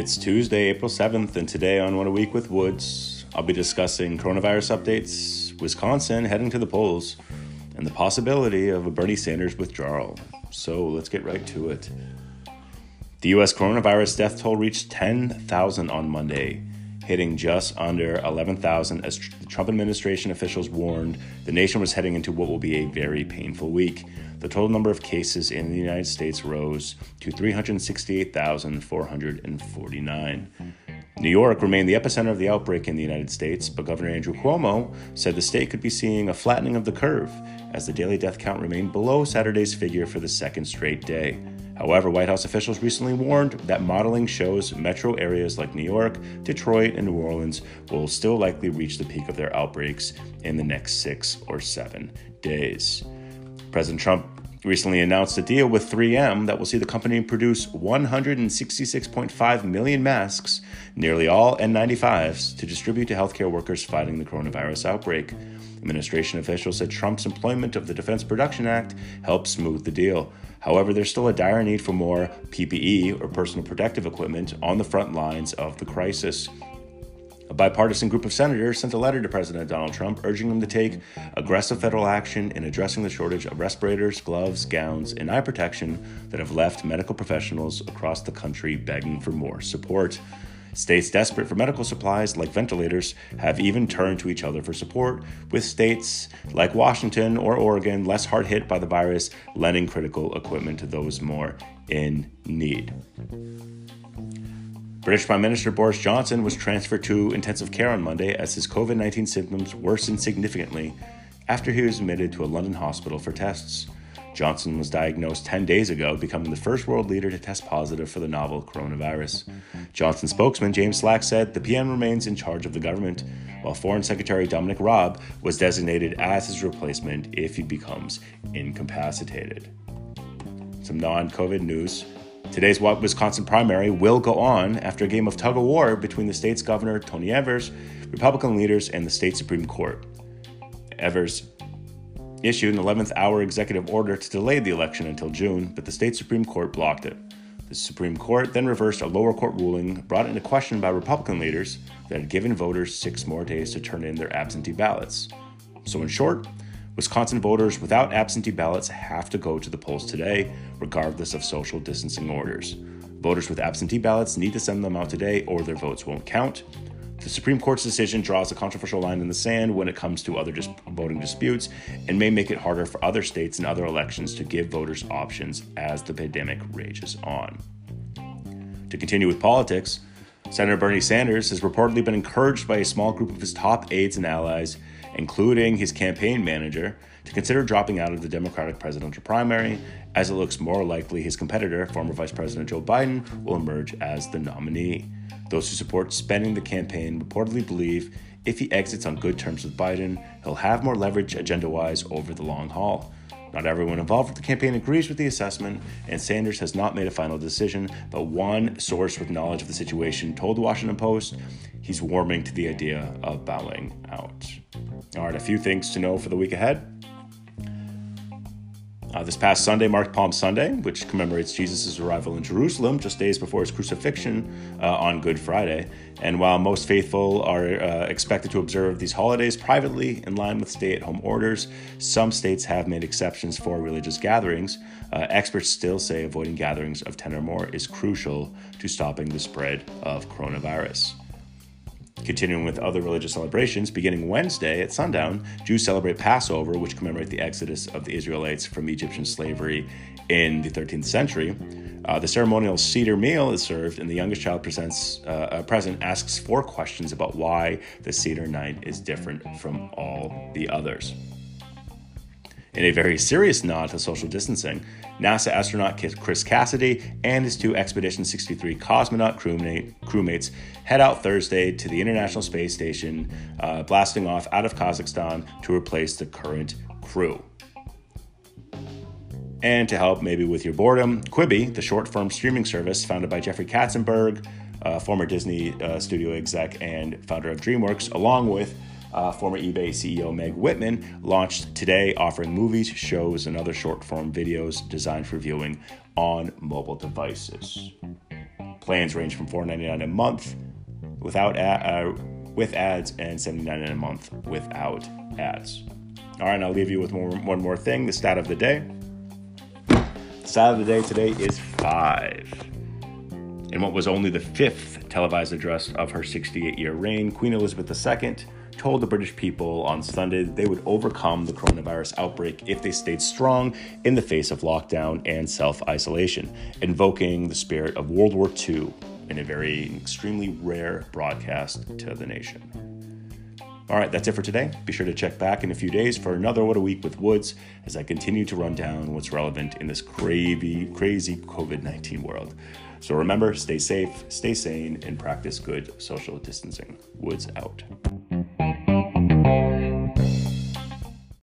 It's Tuesday, April 7th, and today on What a Week with Woods, I'll be discussing coronavirus updates, Wisconsin heading to the polls, and the possibility of a Bernie Sanders withdrawal. So let's get right to it. The US coronavirus death toll reached 10,000 on Monday, hitting just under 11,000 as the Trump administration officials warned the nation was heading into what will be a very painful week. The total number of cases in the United States rose to 368,449. New York remained the epicenter of the outbreak in the United States, but Governor Andrew Cuomo said the state could be seeing a flattening of the curve as the daily death count remained below Saturday's figure for the second straight day. However, White House officials recently warned that modeling shows metro areas like New York, Detroit, and New Orleans will still likely reach the peak of their outbreaks in the next six or seven days. President Trump recently announced a deal with 3M that will see the company produce 166.5 million masks, nearly all N95s, to distribute to healthcare workers fighting the coronavirus outbreak. Administration officials said Trump's employment of the Defense Production Act helped smooth the deal. However, there's still a dire need for more PPE or personal protective equipment on the front lines of the crisis. A bipartisan group of senators sent a letter to President Donald Trump urging him to take aggressive federal action in addressing the shortage of respirators, gloves, gowns, and eye protection that have left medical professionals across the country begging for more support. States desperate for medical supplies like ventilators have even turned to each other for support, with states like Washington or Oregon less hard hit by the virus lending critical equipment to those more in need. British Prime Minister Boris Johnson was transferred to intensive care on Monday as his COVID 19 symptoms worsened significantly after he was admitted to a London hospital for tests. Johnson was diagnosed 10 days ago, becoming the first world leader to test positive for the novel coronavirus. Johnson spokesman James Slack said the PM remains in charge of the government, while Foreign Secretary Dominic Raab was designated as his replacement if he becomes incapacitated. Some non COVID news. Today's Wisconsin primary will go on after a game of tug of war between the state's governor, Tony Evers, Republican leaders, and the state Supreme Court. Evers issued an 11th hour executive order to delay the election until June, but the state Supreme Court blocked it. The Supreme Court then reversed a lower court ruling brought into question by Republican leaders that had given voters six more days to turn in their absentee ballots. So, in short, Wisconsin voters without absentee ballots have to go to the polls today, regardless of social distancing orders. Voters with absentee ballots need to send them out today or their votes won't count. The Supreme Court's decision draws a controversial line in the sand when it comes to other dis- voting disputes and may make it harder for other states and other elections to give voters options as the pandemic rages on. To continue with politics, Senator Bernie Sanders has reportedly been encouraged by a small group of his top aides and allies, including his campaign manager, to consider dropping out of the Democratic presidential primary, as it looks more likely his competitor, former Vice President Joe Biden, will emerge as the nominee. Those who support spending the campaign reportedly believe if he exits on good terms with Biden, he'll have more leverage agenda wise over the long haul. Not everyone involved with the campaign agrees with the assessment, and Sanders has not made a final decision, but one source with knowledge of the situation told the Washington Post he's warming to the idea of bowing out. All right, a few things to know for the week ahead. Uh, this past Sunday marked Palm Sunday, which commemorates Jesus' arrival in Jerusalem just days before his crucifixion uh, on Good Friday. And while most faithful are uh, expected to observe these holidays privately in line with stay at home orders, some states have made exceptions for religious gatherings. Uh, experts still say avoiding gatherings of 10 or more is crucial to stopping the spread of coronavirus. Continuing with other religious celebrations, beginning Wednesday at sundown, Jews celebrate Passover, which commemorate the exodus of the Israelites from Egyptian slavery in the 13th century. Uh, the ceremonial seder meal is served, and the youngest child presents, uh, present asks four questions about why the seder night is different from all the others. In a very serious nod to social distancing, NASA astronaut Chris Cassidy and his two Expedition 63 cosmonaut crewmate, crewmates head out Thursday to the International Space Station, uh, blasting off out of Kazakhstan to replace the current crew. And to help maybe with your boredom, Quibi, the short form streaming service founded by Jeffrey Katzenberg, uh, former Disney uh, studio exec and founder of DreamWorks, along with uh, former eBay CEO Meg Whitman, launched today, offering movies, shows, and other short form videos designed for viewing on mobile devices. Plans range from $4.99 a month without uh, with ads and 79 a month without ads. All right, I'll leave you with more, one more thing the stat of the day. The stat of the day today is five. In what was only the fifth televised address of her 68 year reign, Queen Elizabeth II told the British people on Sunday that they would overcome the coronavirus outbreak if they stayed strong in the face of lockdown and self isolation, invoking the spirit of World War II in a very extremely rare broadcast to the nation. All right, that's it for today. Be sure to check back in a few days for another What a Week with Woods as I continue to run down what's relevant in this crazy, crazy COVID 19 world. So remember, stay safe, stay sane, and practice good social distancing. Woods out.